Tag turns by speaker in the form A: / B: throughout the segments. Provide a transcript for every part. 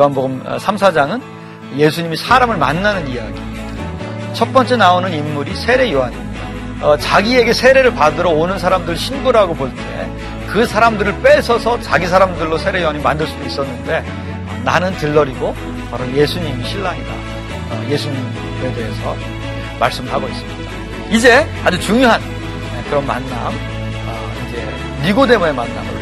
A: 아, 요한복음 3, 4장은 예수님이 사람을 만나는 이야기입니다. 첫 번째 나오는 인물이 세례 요한입니다. 어, 자기에게 세례를 받으러 오는 사람들 신부라고 볼 때 그 사람들을 뺏어서 자기 사람들로 세례 요한이 만들 수도 있었는데 나는 들러리고 바로 예수님이 신랑이다. 어, 예수님에 대해서 말씀하고 있습니다. 이제 아주 중요한 그런 만남, 어, 이제 니고데모의 만남을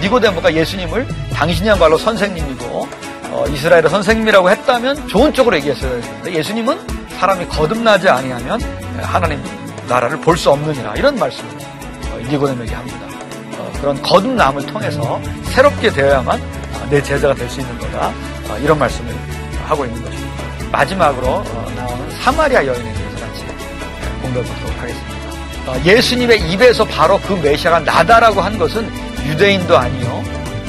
A: 니고데모가 예수님을 당신이 한말로 선생님이고 어, 이스라엘의 선생님이라고 했다면 좋은 쪽으로 얘기했어야 했는데 예수님은 사람이 거듭나지 아니하면 하나님 나라를 볼 수 없느니라 이런 말씀을 어, 니고데모에게 합니다. 어, 그런 거듭남을 통해서 새롭게 되어야만 내 제자가 될 수 있는 거다 어, 이런 말씀을 하고 있는 것입니다. 마지막으로 어, 나오는 사마리아 여인에 대해서 같이 공부해 보도록 하겠습니다. 어, 예수님의 입에서 바로 그 메시아가 나다라고 한 것은 유대인도 아니요,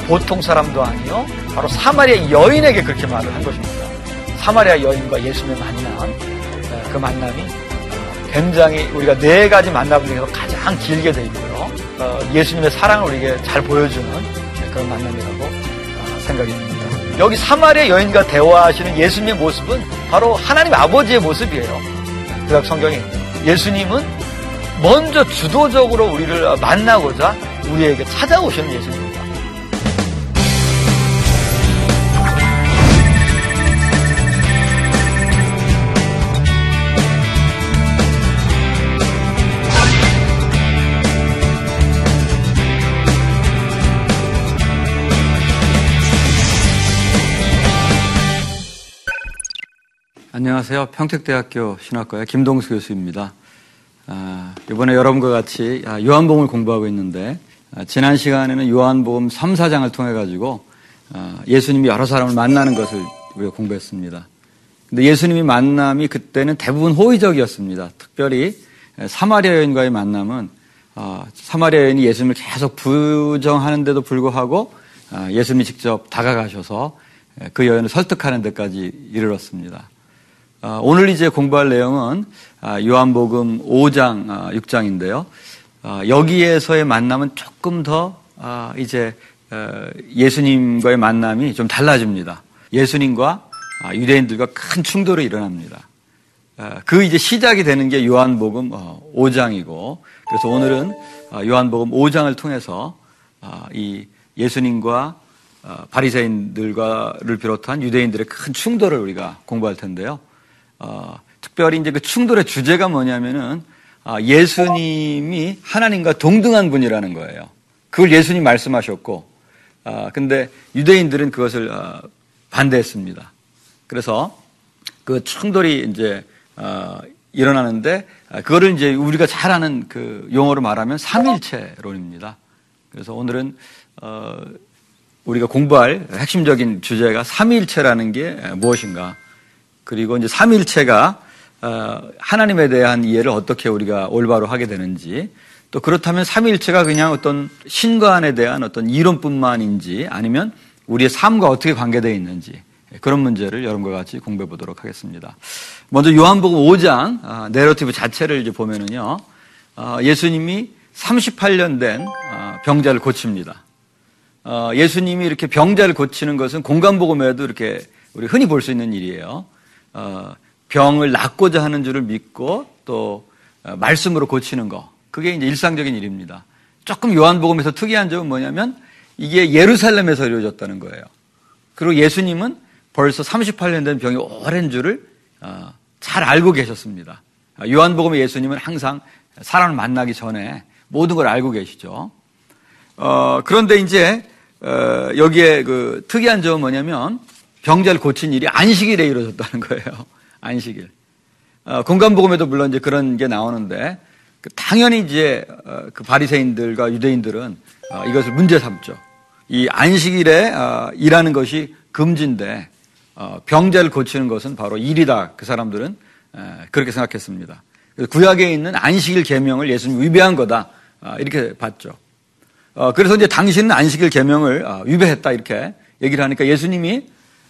A: 보통 사람도 아니요, 바로 사마리아 여인에게 그렇게 말을 한 것입니다. 사마리아 여인과 예수님의 만남, 그 만남이 굉장히 우리가 네 가지 만남 중에서 가장 길게 되어 있고요. 예수님의 사랑을 우리에게 잘 보여주는 그런 만남이라고 생각이 듭니다. 여기 사마리아 여인과 대화하시는 예수님의 모습은 바로 하나님 아버지의 모습이에요. 그닥 성경에 예수님은 먼저 주도적으로 우리를 만나고자 우리에게 찾아오시는 예수님입니다.
B: 안녕하세요. 평택대학교 신학과의 김동수 교수입니다. 아, 이번에 여러분과 같이 아, 요한복음을 공부하고 있는데 아, 지난 시간에는 요한복음 3, 4장을 통해 가지고 예수님이 여러 사람을 만나는 것을 우리가 공부했습니다. 근데 예수님이 만남이 그때는 대부분 호의적이었습니다. 특별히 사마리아 여인과의 만남은 사마리아 여인이 예수님을 계속 부정하는데도 불구하고 예수님이 직접 다가가셔서 그 여인을 설득하는 데까지 이르렀습니다. 오늘 이제 공부할 내용은 아, 요한복음 5장, 6장인데요. 아, 아, 여기에서의 만남은 조금 더 이제 어, 예수님과의 만남이 좀 달라집니다. 예수님과 유대인들과 큰 충돌이 일어납니다. 그 이제 시작이 되는 게 요한복음 5장이고, 어, 그래서 오늘은 요한복음 5장을 통해서 이 예수님과 바리새인들과를 비롯한 유대인들의 큰 충돌을 우리가 공부할 텐데요. 특별히 이제 그 충돌의 주제가 뭐냐면은 아, 예수님이 하나님과 동등한 분이라는 거예요. 그걸 예수님 말씀하셨고, 아, 근데 유대인들은 그것을 아, 반대했습니다. 그래서 그 충돌이 이제 일어나는데 그거를 이제 우리가 잘 아는 그 용어로 말하면 삼일체론입니다. 그래서 오늘은 어, 우리가 공부할 핵심적인 주제가 삼일체라는 게 무엇인가. 그리고 이제 삼일체가 어, 하나님에 대한 이해를 어떻게 우리가 올바로 하게 되는지 또 그렇다면 삼위일체가 그냥 어떤 신관에 대한 어떤 이론뿐만인지 아니면 우리의 삶과 어떻게 관계되어 있는지 그런 문제를 여러분과 같이 공부해 보도록 하겠습니다. 먼저 요한복음 5장 아, 내러티브 자체를 이제 보면은요 어, 예수님이 38년 된 어, 병자를 고칩니다. 예수님이 이렇게 병자를 고치는 것은 공간복음에도 이렇게 우리 흔히 볼 수 있는 일이에요. 병을 낫고자 하는 줄을 믿고 또 어, 말씀으로 고치는 거. 그게 이제 일상적인 일입니다. 조금 요한복음에서 특이한 점은 뭐냐면 이게 예루살렘에서 이루어졌다는 거예요. 그리고 예수님은 벌써 38년 된 병이 오랜 줄을 어, 잘 알고 계셨습니다. 아, 요한복음의 예수님은 항상 사람을 만나기 전에 모든 걸 알고 계시죠. 어, 그런데 이제 어, 여기에 그 특이한 점은 뭐냐면 병자를 고친 일이 안식일에 이루어졌다는 거예요. 안식일. 어, 공간복음에도 물론 이제 그런 게 나오는데 그 당연히 이제 어, 그 바리새인들과 유대인들은 어, 이것을 문제 삼죠. 이 안식일에 어, 일하는 것이 금지인데 어, 병자를 고치는 것은 바로 일이다. 그 사람들은 에, 그렇게 생각했습니다. 구약에 있는 안식일 계명을 예수님 위배한 거다. 어, 이렇게 봤죠. 그래서 이제 당신은 안식일 계명을 위배했다 이렇게 얘기를 하니까 예수님이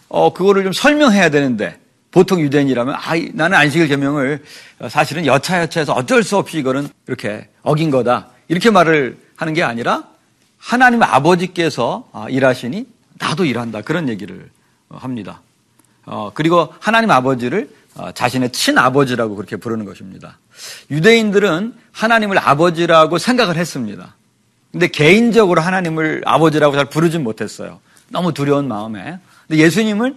B: 그거를 좀 설명해야 되는데 보통 유대인이라면 아, 나는 안식일 계명을 사실은 여차여차해서 어쩔 수 없이 이거는 이렇게 어긴 거다. 이렇게 말을 하는 게 아니라 하나님 아버지께서 아, 일하시니 나도 일한다. 그런 얘기를 합니다. 어, 그리고 하나님 아버지를 어, 자신의 친아버지라고 그렇게 부르는 것입니다. 유대인들은 하나님을 아버지라고 생각을 했습니다. 근데 개인적으로 하나님을 아버지라고 잘 부르진 못했어요. 너무 두려운 마음에. 근데 예수님은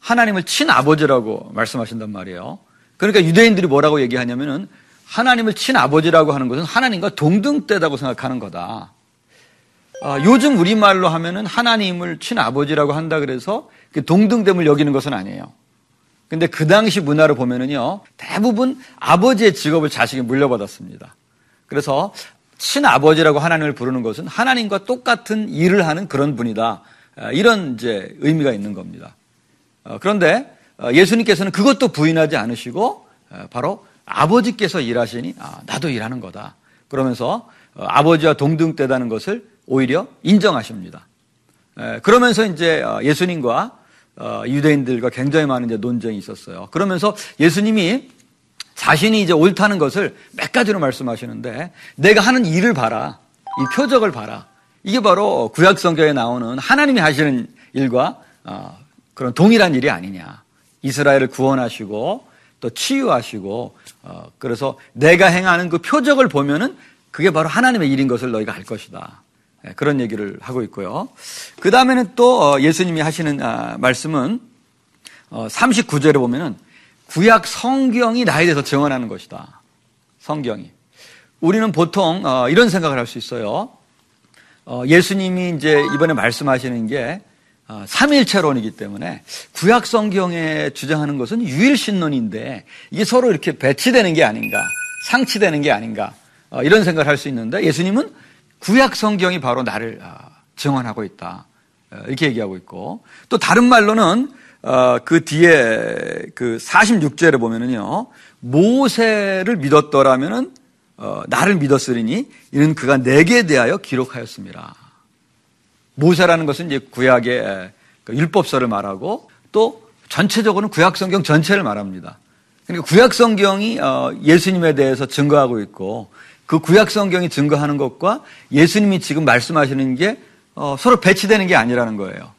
B: 하나님을 친아버지라고 말씀하신단 말이에요. 그러니까 유대인들이 뭐라고 얘기하냐면은 하나님을 친아버지라고 하는 것은 하나님과 동등되다고 생각하는 거다. 아, 요즘 우리말로 하면은 하나님을 친아버지라고 한다 그래서 그 동등됨을 여기는 것은 아니에요. 근데 그 당시 문화를 보면은요, 대부분 아버지의 직업을 자식이 물려받았습니다. 그래서 친아버지라고 하나님을 부르는 것은 하나님과 똑같은 일을 하는 그런 분이다. 아, 이런 이제 의미가 있는 겁니다. 어, 그런데 어, 예수님께서는 그것도 부인하지 않으시고 어, 바로 아버지께서 일하시니 아, 나도 일하는 거다. 그러면서 아버지와 동등되다는 것을 오히려 인정하십니다. 그러면서 이제 예수님과 유대인들과 굉장히 많은 이제 논쟁이 있었어요. 그러면서 예수님이 자신이 이제 옳다는 것을 몇 가지로 말씀하시는데 내가 하는 일을 봐라. 이 표적을 봐라. 이게 바로 구약 성경에 나오는 하나님이 하시는 일과 그런 동일한 일이 아니냐. 이스라엘을 구원하시고 또 치유하시고 어, 그래서 내가 행하는 그 표적을 보면은 그게 바로 하나님의 일인 것을 너희가 알 것이다. 네, 그런 얘기를 하고 있고요. 그 다음에는 또 어, 예수님이 하시는 아, 말씀은 어, 39절에 보면은 구약 성경이 나에 대해서 증언하는 것이다. 성경이. 우리는 보통 어, 이런 생각을 할 수 있어요. 어, 예수님이 이제 이번에 말씀하시는 게 어, 삼일체론이기 때문에 구약 성경에 주장하는 것은 유일신론인데 이게 서로 이렇게 배치되는 게 아닌가, 상치되는 게 아닌가 어, 이런 생각을 할 수 있는데 예수님은 구약 성경이 바로 나를 어, 증언하고 있다 이렇게 얘기하고 있고 또 다른 말로는 그 뒤에 그 46절에 보면은요 모세를 믿었더라면은 나를 믿었으리니 이는 그가 내게 대하여 기록하였습니다. 모세라는 것은 이제 구약의 그 율법서를 말하고 또 전체적으로는 구약 성경 전체를 말합니다. 그러니까 구약 성경이 어, 예수님에 대해서 증거하고 있고 그 구약 성경이 증거하는 것과 예수님이 지금 말씀하시는 게 어, 서로 배치되는 게 아니라는 거예요.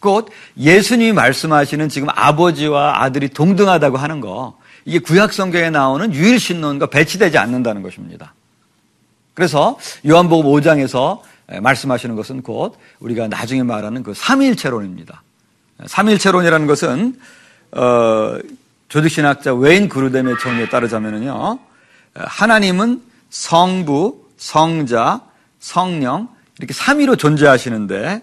B: 곧 예수님이 말씀하시는 지금 아버지와 아들이 동등하다고 하는 거 이게 구약 성경에 나오는 유일신론과 배치되지 않는다는 것입니다. 그래서 요한복음 5장에서 말씀하시는 것은 곧 우리가 나중에 말하는 그 삼일체론입니다. 삼일체론이라는 것은 어, 조직신학자 웨인 그루뎀의 정의에 따르자면요 하나님은 성부, 성자, 성령 이렇게 삼위로 존재하시는데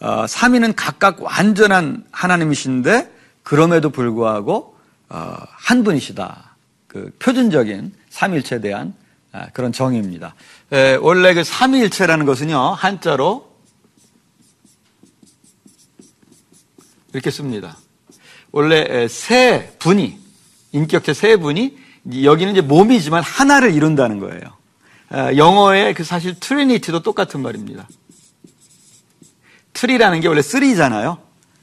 B: 어, 삼위는 각각 완전한 하나님이신데 그럼에도 불구하고 어, 한 분이시다. 그 표준적인 삼위일체에 대한 아, 그런 정의입니다. 에, 원래 그 삼위일체라는 것은요 한자로 이렇게 씁니다. 원래 세 분이 인격체 세 분이 여기는 이제 몸이지만 하나를 이룬다는 거예요. 영어의 그 사실 Trinity도 똑같은 말입니다. tri라는 게 원래 three잖아요.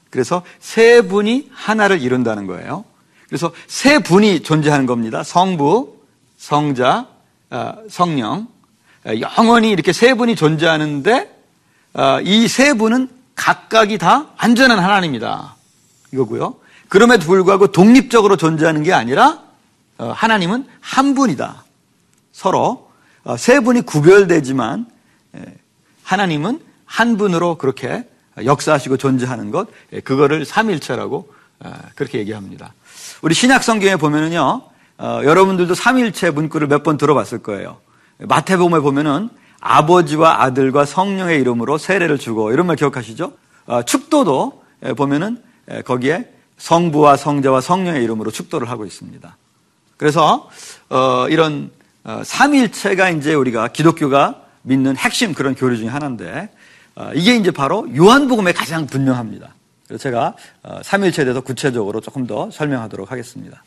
B: 그래서 세 분이 하나를 이룬다는 거예요. 그래서 세 분이 존재하는 겁니다. 성부, 성자, 어, 성령 어, 영원히 이렇게 세 분이 존재하는데 어, 이세 분은 각각이 다 안전한 하나님이다 이거고요. 그럼에도 불구하고 독립적으로 존재하는 게 아니라 하나님은 한 분이다. 서로 세 분이 구별되지만 하나님은 한 분으로 그렇게 역사하시고 존재하는 것 그거를 삼일체라고 그렇게 얘기합니다. 우리 신약 성경에 보면은요. 어, 여러분들도 삼일체 문구를 몇 번 들어봤을 거예요. 마태복음에 보면은 아버지와 아들과 성령의 이름으로 세례를 주고 이런 말 기억하시죠? 어, 축도도 보면은 거기에 성부와 성자와 성령의 이름으로 축도를 하고 있습니다. 그래서 어, 이런 어, 삼일체가 이제 우리가 기독교가 믿는 핵심 그런 교리 중에 하나인데 어, 이게 이제 바로 요한복음에 가장 분명합니다. 그래서 제가 어, 삼일체에 대해서 구체적으로 조금 더 설명하도록 하겠습니다.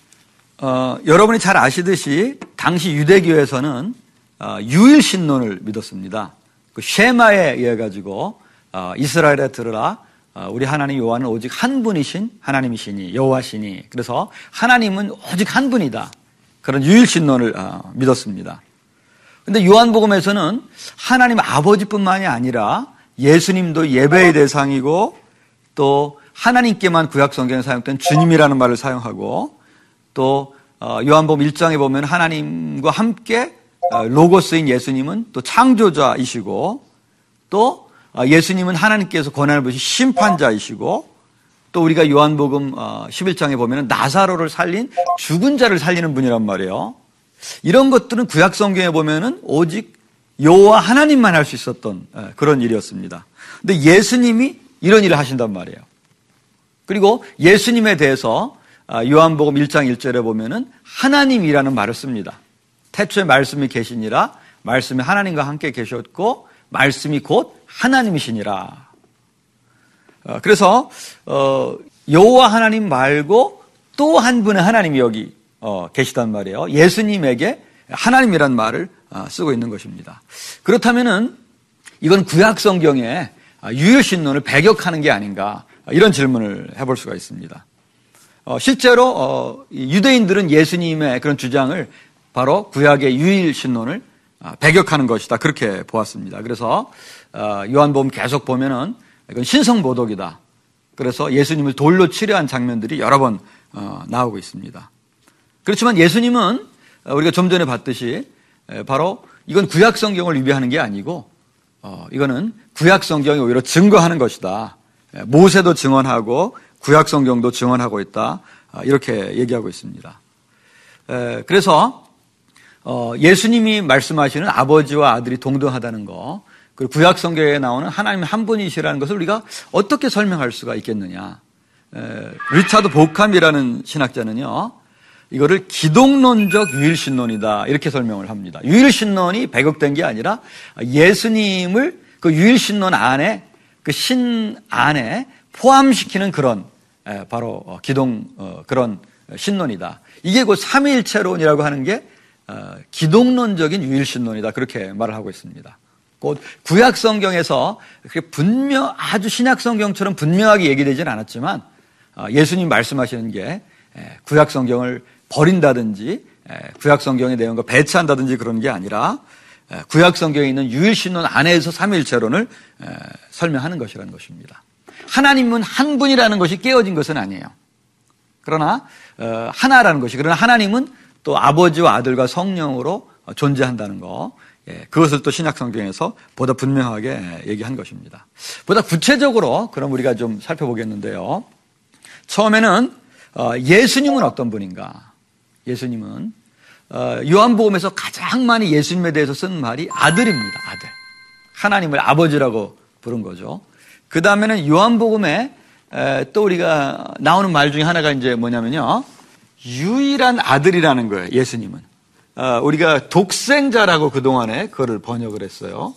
B: 어, 여러분이 잘 아시듯이 당시 유대교에서는 어, 유일신론을 믿었습니다. 그 쉐마에 의해 가지고 어, 이스라엘에 들으라 어, 우리 하나님 여호와는 오직 한 분이신 하나님이시니 여호와시니 그래서 하나님은 오직 한 분이다. 그런 유일신론을 어, 믿었습니다. 근데 요한복음에서는 하나님 아버지뿐만이 아니라 예수님도 예배의 대상이고 또 하나님께만 구약 성경에 사용된 주님이라는 말을 사용하고 또 어, 요한복음 1장에 보면 하나님과 함께 어, 로고스인 예수님은 또 창조자이시고 또 어, 예수님은 하나님께서 권한을 보신 심판자이시고 또 우리가 요한복음 11장에 보면 나사로를 살린 죽은 자를 살리는 분이란 말이에요. 이런 것들은 구약 성경에 보면은 오직 여호와 하나님만 할 수 있었던 그런 일이었습니다. 근데 예수님이 이런 일을 하신단 말이에요. 그리고 예수님에 대해서 아, 요한복음 1장 1절에 보면은 하나님이라는 말을 씁니다. 태초에 말씀이 계시니라 말씀이 하나님과 함께 계셨고 말씀이 곧 하나님이시니라. 어, 그래서 어, 여호와 하나님 말고 또 한 분의 하나님이 여기 어, 계시단 말이에요. 예수님에게 하나님이란 말을 쓰고 있는 것입니다. 그렇다면은 이건 구약 성경에 유효신론을 배격하는 게 아닌가 이런 질문을 해볼 수가 있습니다. 어, 실제로 어, 유대인들은 예수님의 그런 주장을 바로 구약의 유일 신론을 아, 배격하는 것이다 그렇게 보았습니다. 그래서 어, 요한복음 계속 보면은 이건 신성 모독이다. 그래서 예수님을 돌로 치료한 장면들이 여러 번 나오고 있습니다. 그렇지만 예수님은 우리가 좀 전에 봤듯이 바로 이건 구약 성경을 위배하는 게 아니고 이거는 구약 성경이 오히려 증거하는 것이다. 모세도 증언하고 구약 성경도 증언하고 있다. 아, 이렇게 얘기하고 있습니다. 그래서 어, 예수님이 말씀하시는 아버지와 아들이 동등하다는 거, 그리고 구약 성경에 나오는 하나님 한 분이시라는 것을 우리가 어떻게 설명할 수가 있겠느냐? 리차드 보캄이라는 신학자는요, 이거를 기독론적 유일신론이다 이렇게 설명을 합니다. 유일신론이 배격된 게 아니라 예수님을 그 유일신론 안에 그 신 안에 포함시키는 그런 바로 어, 기동 어, 그런 신론이다. 이게 그 삼위일체론이라고 하는 게 어, 기독론적인 유일신론이다. 그렇게 말을 하고 있습니다. 곧 구약 성경에서 그렇게 분명 아주 신약 성경처럼 분명하게 얘기되지는 않았지만 예수님 말씀하시는 게 구약 성경을 버린다든지 구약 성경의 내용과 배치한다든지 그런 게 아니라 구약 성경에 있는 유일신론 안에서 삼위일체론을 설명하는 것이라는 것입니다. 하나님은 한 분이라는 것이 깨어진 것은 아니에요. 그러나 어, 하나라는 것이 그러나 하나님은 또 아버지와 아들과 성령으로 존재한다는 거 예, 그것을 또 신약 성경에서 보다 분명하게 얘기한 것입니다. 보다 구체적으로 그럼 우리가 좀 살펴보겠는데요. 처음에는 어, 예수님은 어떤 분인가? 예수님은 어, 요한복음에서 가장 많이 예수님에 대해서 쓴 말이 아들입니다. 아들. 하나님을 아버지라고 부른 거죠. 그 다음에는 요한복음에 또 우리가 나오는 말 중에 하나가 이제 뭐냐면요. 유일한 아들이라는 거예요. 예수님은. 어, 우리가 독생자라고 그동안에 그거를 번역을 했어요.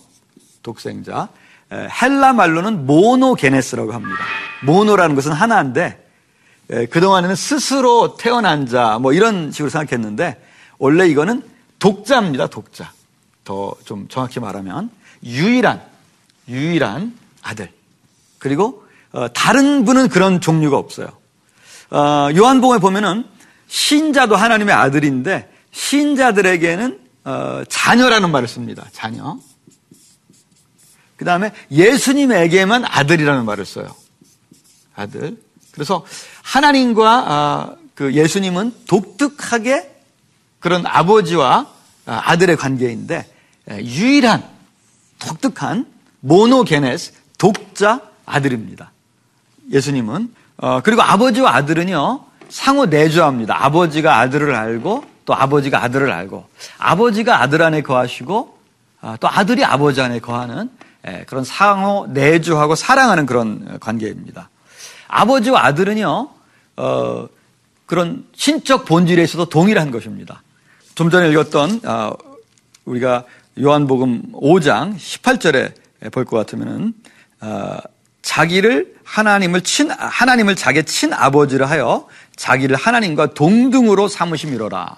B: 독생자. 헬라 말로는 모노게네스라고 합니다. 모노라는 것은 하나인데 그동안에는 스스로 태어난 자 뭐 이런 식으로 생각했는데 원래 이거는 독자입니다. 독자. 더 좀 정확히 말하면 유일한 유일한 아들. 그리고 어, 다른 분은 그런 종류가 없어요. 어, 요한복음에 보면은 신자도 하나님의 아들인데 신자들에게는 어, 자녀라는 말을 씁니다. 자녀. 그 다음에 예수님에게만 아들이라는 말을 써요. 아들. 그래서 하나님과 아, 그 예수님은 독특하게 그런 아버지와 아, 아들의 관계인데 유일한 독특한 모노게네스 독자 아들입니다. 예수님은 어, 그리고 아버지와 아들은요 상호 내조합니다. 아버지가 아들을 알고 또 아버지가 아들을 알고 아버지가 아들 안에 거하시고 아, 또 아들이 아버지 안에 거하는 예, 그런 상호 내조하고 사랑하는 그런 관계입니다. 아버지와 아들은요 어, 그런 신적 본질에 있어서 동일한 것입니다. 좀 전에 읽었던 아, 우리가 요한복음 5장 18절에 볼 것 같으면은 어, 자기를 하나님을 친 하나님을 자기 친 아버지를 하여 자기를 하나님과 동등으로 삼으심이로라.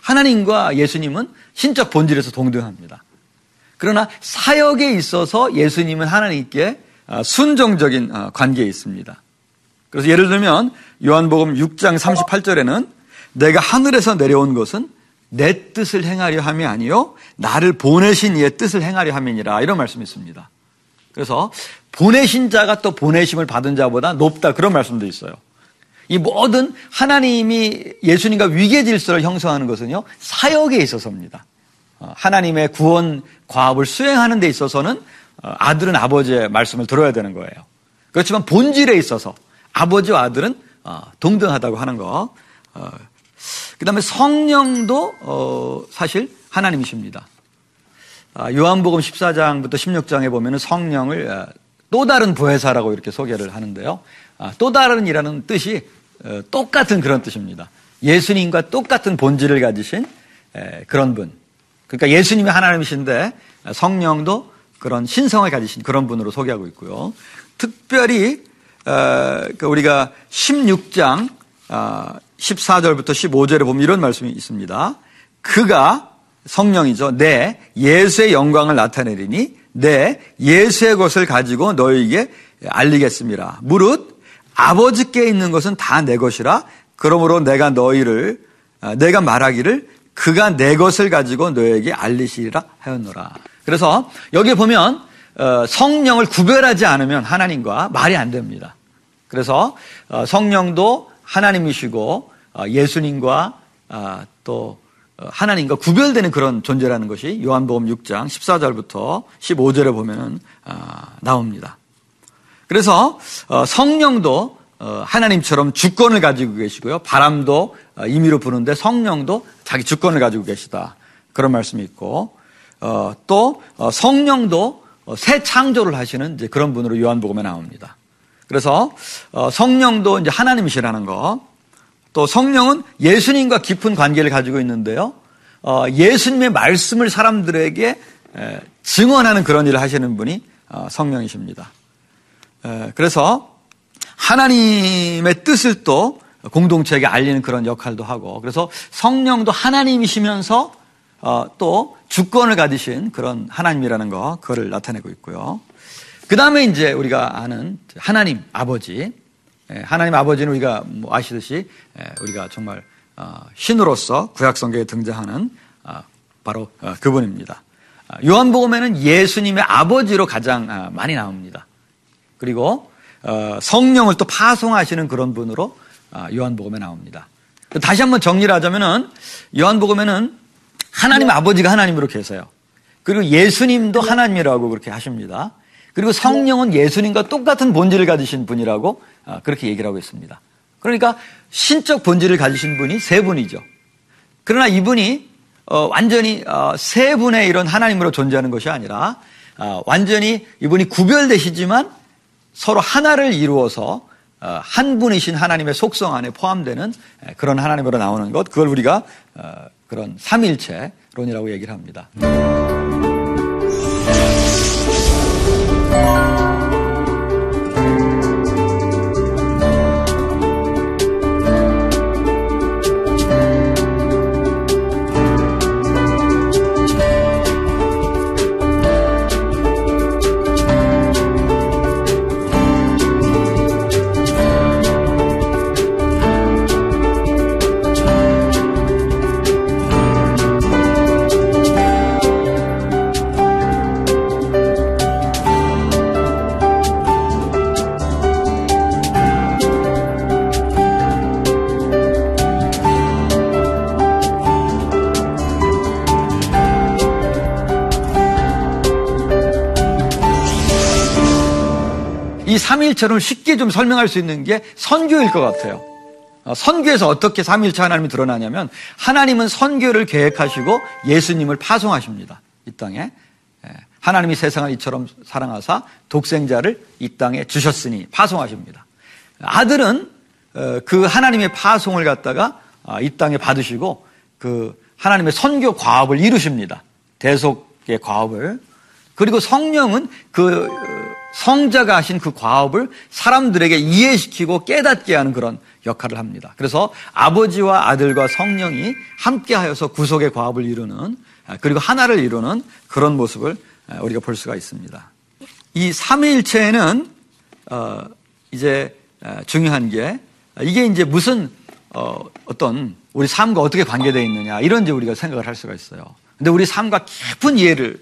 B: 하나님과 예수님은 신적 본질에서 동등합니다. 그러나 사역에 있어서 예수님은 하나님께 어, 순종적인 어, 관계에 있습니다. 그래서 예를 들면 요한복음 6장 38절에는 내가 하늘에서 내려온 것은 내 뜻을 행하려 함이 아니요 나를 보내신 이의 뜻을 행하려 함이니라 이런 말씀이 있습니다. 그래서 보내신 자가 또 보내심을 받은 자보다 높다. 그런 말씀도 있어요. 이 모든 하나님이 예수님과 위계 질서를 형성하는 것은요, 사역에 있어서입니다. 어, 하나님의 구원 과업을 수행하는 데 있어서는 어, 아들은 아버지의 말씀을 들어야 되는 거예요. 그렇지만 본질에 있어서 아버지와 아들은 어, 동등하다고 하는 거. 그 다음에 성령도 사실 하나님이십니다. 아, 요한복음 14장부터 16장에 보면 성령을 또 다른 부회사라고 이렇게 소개를 하는데요. 아, 또 다른이라는 뜻이 똑같은 그런 뜻입니다. 예수님과 똑같은 본질을 가지신 그런 분. 그러니까 예수님이 하나님이신데 성령도 그런 신성을 가지신 그런 분으로 소개하고 있고요. 특별히 어, 그 우리가 16장 14절부터 어, 15절에 보면 이런 말씀이 있습니다. 그가 성령이죠. 내 예수의 영광을 나타내리니 내 예수의 것을 가지고 너에게 알리겠습니다. 무릇 아버지께 있는 것은 다 내 것이라 그러므로 내가 너희를 어, 내가 말하기를 그가 내 것을 가지고 너에게 알리시리라 하였노라. 그래서 여기 보면 어, 성령을 구별하지 않으면 하나님과 말이 안 됩니다. 그래서 어, 성령도 하나님이시고 어, 예수님과 또 하나님과 구별되는 그런 존재라는 것이 요한복음 6장 14절부터 15절에 보면 나옵니다. 그래서 성령도 하나님처럼 주권을 가지고 계시고요. 바람도 임의로 부는데 성령도 자기 주권을 가지고 계시다. 그런 말씀이 있고 어, 또 어, 성령도 어, 새 창조를 하시는 그런 분으로 요한복음에 나옵니다. 그래서 성령도 이제 하나님이시라는 거. 또 성령은 예수님과 깊은 관계를 가지고 있는데요. 예수님의 말씀을 사람들에게 증언하는 그런 일을 하시는 분이 성령이십니다. 그래서 하나님의 뜻을 또 공동체에게 알리는 그런 역할도 하고 그래서 성령도 하나님이시면서 어, 또 주권을 가지신 그런 하나님이라는 거, 그거를 나타내고 있고요. 그 다음에 이제 우리가 아는 하나님 아버지. 예, 하나님 아버지는 우리가 뭐 아시듯이 예, 우리가 정말 어, 신으로서 구약 성경에 등장하는 어, 바로 그분입니다. 요한복음에는 예수님의 아버지로 가장 많이 나옵니다. 그리고 성령을 또 파송하시는 그런 분으로 요한복음에 나옵니다. 다시 한번 정리를 하자면은 요한복음에는 하나님 아버지가 하나님으로 계세요. 그리고 예수님도 하나님이라고 그렇게 하십니다. 그리고 성령은 예수님과 똑같은 본질을 가지신 분이라고 아, 그렇게 얘기를 하고 있습니다. 그러니까 신적 본질을 가지신 분이 세 분이죠. 그러나 이분이 어, 완전히 어, 세 분의 이런 하나님으로 존재하는 것이 아니라 어, 완전히 이분이 구별되시지만 서로 하나를 이루어서 한 분이신 하나님의 속성 안에 포함되는 그런 하나님으로 나오는 것, 그걸 우리가 그런 삼일체론이라고 얘기를 합니다. 啊。 삼일체론을 쉽게 좀 설명할 수 있는 게 선교일 것 같아요. 어, 선교에서 어떻게 삼일체 하나님이 드러나냐면 하나님은 선교를 계획하시고 예수님을 파송하십니다. 이 땅에. 예, 하나님이 세상을 이처럼 사랑하사 독생자를 이 땅에 주셨으니 파송하십니다. 아들은 어, 그 하나님의 파송을 갖다가 아, 이 땅에 받으시고 그 하나님의 선교 과업을 이루십니다. 대속의 과업을. 그리고 성령은 그 성자가 하신 그 과업을 사람들에게 이해시키고 깨닫게 하는 그런 역할을 합니다. 그래서 아버지와 아들과 성령이 함께하여서 구속의 과업을 이루는 그리고 하나를 이루는 그런 모습을 우리가 볼 수가 있습니다. 이 삼위일체는 어 이제 중요한 게 이게 이제 무슨 어 어떤 우리 삶과 어떻게 관계되어 있느냐 이런 이제 우리가 생각을 할 수가 있어요. 근데 우리 삶과 깊은 이해를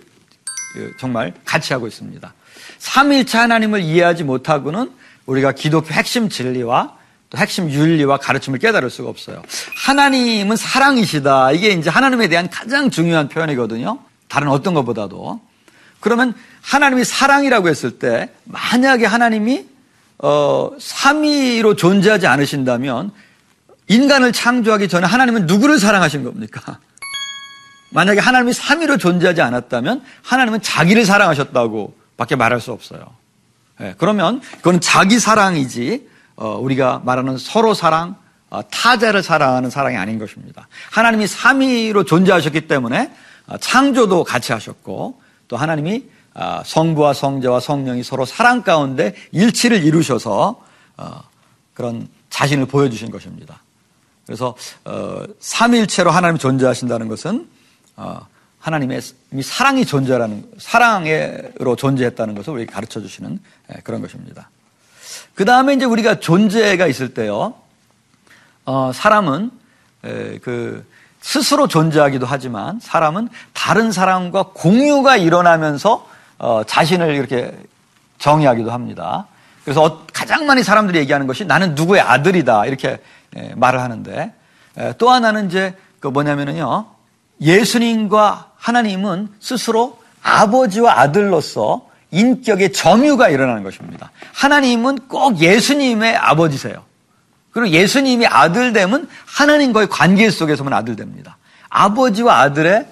B: 그 정말 같이 하고 있습니다. 삼일체 하나님을 이해하지 못하고는 우리가 기독교 핵심 진리와 또 핵심 윤리와 가르침을 깨달을 수가 없어요. 하나님은 사랑이시다. 이게 이제 하나님에 대한 가장 중요한 표현이거든요. 다른 어떤 것보다도. 그러면 하나님이 사랑이라고 했을 때 만약에 하나님이 어, 삼위로 존재하지 않으신다면 인간을 창조하기 전에 하나님은 누구를 사랑하신 겁니까? 만약에 하나님이 삼위로 존재하지 않았다면 하나님은 자기를 사랑하셨다고 밖에 말할 수 없어요. 네, 그러면 그건 자기 사랑이지 어, 우리가 말하는 서로 사랑, 어, 타자를 사랑하는 사랑이 아닌 것입니다. 하나님이 삼위로 존재하셨기 때문에 어, 창조도 같이 하셨고 또 하나님이 아, 성부와 성자와 성령이 서로 사랑 가운데 일치를 이루셔서 어, 그런 자신을 보여주신 것입니다. 그래서 어, 삼일체로 하나님 존재하신다는 것은 어, 하나님의 사랑이 존재하는 사랑으로 존재했다는 것을 우리 가르쳐 주시는 예, 그런 것입니다. 그 다음에 이제 우리가 존재가 있을 때요, 사람은 그 스스로 존재하기도 하지만 사람은 다른 사람과 공유가 일어나면서 어, 자신을 이렇게 정의하기도 합니다. 그래서 어, 가장 많이 사람들이 얘기하는 것이 나는 누구의 아들이다 이렇게 에, 말을 하는데 에, 또 하나는 이제 그 뭐냐면은요 예수님과 하나님은 스스로 아버지와 아들로서 인격의 점유가 일어나는 것입니다. 하나님은 꼭 예수님의 아버지세요. 그리고 예수님이 아들 되면 하나님과의 관계 속에서만 아들 됩니다. 아버지와 아들의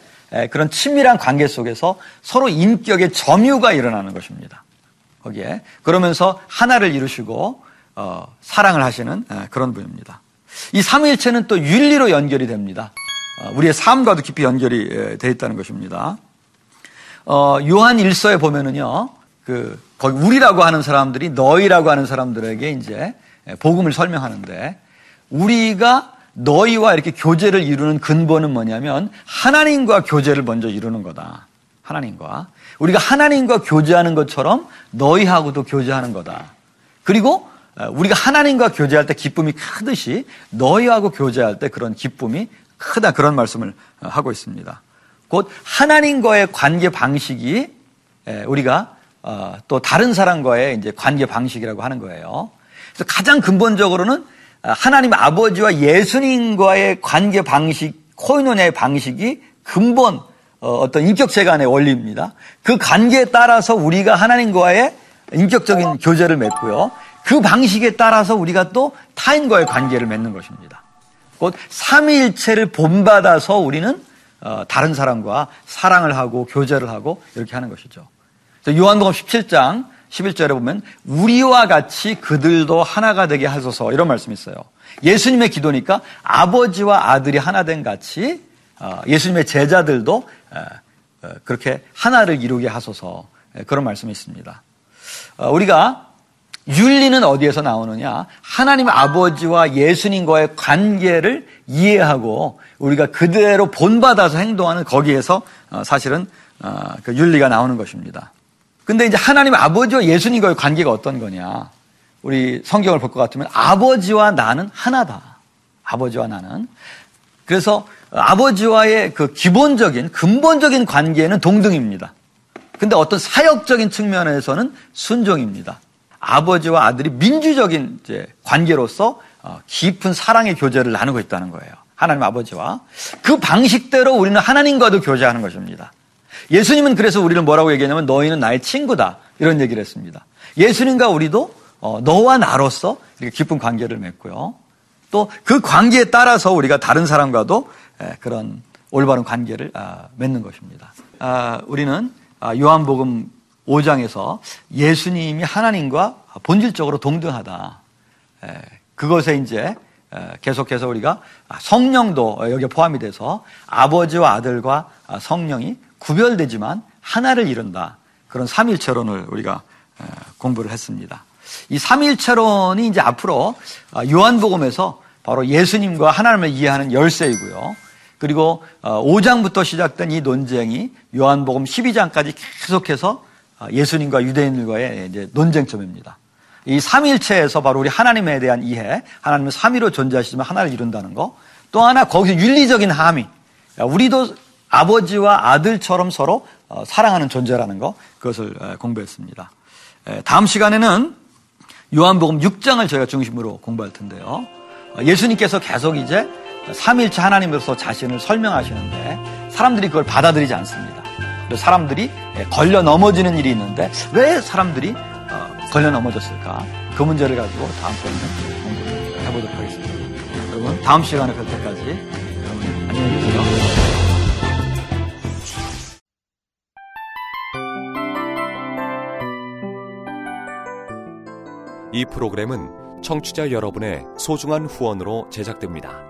B: 그런 친밀한 관계 속에서 서로 인격의 점유가 일어나는 것입니다. 거기에 그러면서 하나를 이루시고 어, 사랑을 하시는 그런 분입니다. 이 삼위일체는 또 윤리로 연결이 됩니다. 어, 우리의 삶과도 깊이 연결이 되어 있다는 것입니다. 어, 요한 일서에 보면은요, 그 거기 우리라고 하는 사람들이 너희라고 하는 사람들에게 이제 복음을 설명하는데 우리가 너희와 이렇게 교제를 이루는 근본은 뭐냐면 하나님과 교제를 먼저 이루는 거다. 하나님과. 우리가 하나님과 교제하는 것처럼 너희하고도 교제하는 거다. 그리고 어, 우리가 하나님과 교제할 때 기쁨이 크듯이 너희하고 교제할 때 그런 기쁨이 크다 그런 말씀을 어, 하고 있습니다. 곧 하나님과의 관계 방식이 우리가 어, 또 다른 사람과의 이제 관계 방식이라고 하는 거예요. 그래서 가장 근본적으로는 아, 하나님 아버지와 예수님과의 관계 방식, 코이노냐의 방식이 근본 어, 어떤 인격체 간의 원리입니다. 그 관계에 따라서 우리가 하나님과의 인격적인 교제를 맺고요. 그 방식에 따라서 우리가 또 타인과의 관계를 맺는 것입니다. 곧 삼위일체를 본받아서 우리는 어, 다른 사람과 사랑을 하고 교제를 하고 이렇게 하는 것이죠. 요한복음 17장 11절에 보면 우리와 같이 그들도 하나가 되게 하소서 이런 말씀이 있어요. 예수님의 기도니까 아버지와 아들이 하나 된 같이 어, 예수님의 제자들도 어, 어, 그렇게 하나를 이루게 하소서 그런 말씀이 있습니다. 우리가 윤리는 어디에서 나오느냐? 하나님 아버지와 예수님과의 관계를 이해하고 우리가 그대로 본받아서 행동하는 거기에서 사실은 그 윤리가 나오는 것입니다. 근데 이제 하나님 아버지와 예수님과의 관계가 어떤 거냐? 우리 성경을 볼 것 같으면 아버지와 나는 하나다. 아버지와 나는. 그래서 아버지와의 그 기본적인, 근본적인 관계는 동등입니다. 근데 어떤 사역적인 측면에서는 순종입니다. 아버지와 아들이 민주적인 이제 관계로서 어, 깊은 사랑의 교제를 나누고 있다는 거예요. 하나님 아버지와. 그 방식대로 우리는 하나님과도 교제하는 것입니다. 예수님은 그래서 우리를 뭐라고 얘기하냐면 너희는 나의 친구다. 이런 얘기를 했습니다. 예수님과 우리도 어, 너와 나로서 이렇게 깊은 관계를 맺고요. 또 그 관계에 따라서 우리가 다른 사람과도 그런 올바른 관계를 아, 맺는 것입니다. 아, 우리는 아, 요한복음 5장에서 예수님이 하나님과 본질적으로 동등하다. 그것에 이제 계속해서 우리가 성령도 여기에 포함이 돼서 아버지와 아들과 성령이 구별되지만 하나를 이룬다. 그런 삼일체론을 우리가 공부를 했습니다. 이 삼일체론이 이제 앞으로 아, 요한복음에서 바로 예수님과 하나님을 이해하는 열쇠이고요. 그리고 5장부터 어, 시작된 이 논쟁이 요한복음 12장까지 계속해서 아, 예수님과 유대인들과의 이제 논쟁점입니다. 이 삼일체에서 바로 우리 하나님에 대한 이해, 하나님은 삼위로 존재하시지만 하나를 이룬다는 거. 또 하나 거기서 윤리적인 함의. 우리도 아버지와 아들처럼 서로 어, 사랑하는 존재라는 거 그것을 공부했습니다. 다음 시간에는 요한복음 6장을 저희가 중심으로 공부할 텐데요. 예수님께서 계속 이제 삼일체 하나님으로서 자신을 설명하시는데 사람들이 그걸 받아들이지 않습니다. 사람들이 걸려 넘어지는 일이 있는데 왜 사람들이 어, 걸려 넘어졌을까? 그 문제를 가지고 다음번에는 공부를 해보도록 하겠습니다. 여러분 다음 시간에 뵐 때까지 여러분 안녕히 계세요.
C: 이 프로그램은 청취자 여러분의 소중한 후원으로 제작됩니다.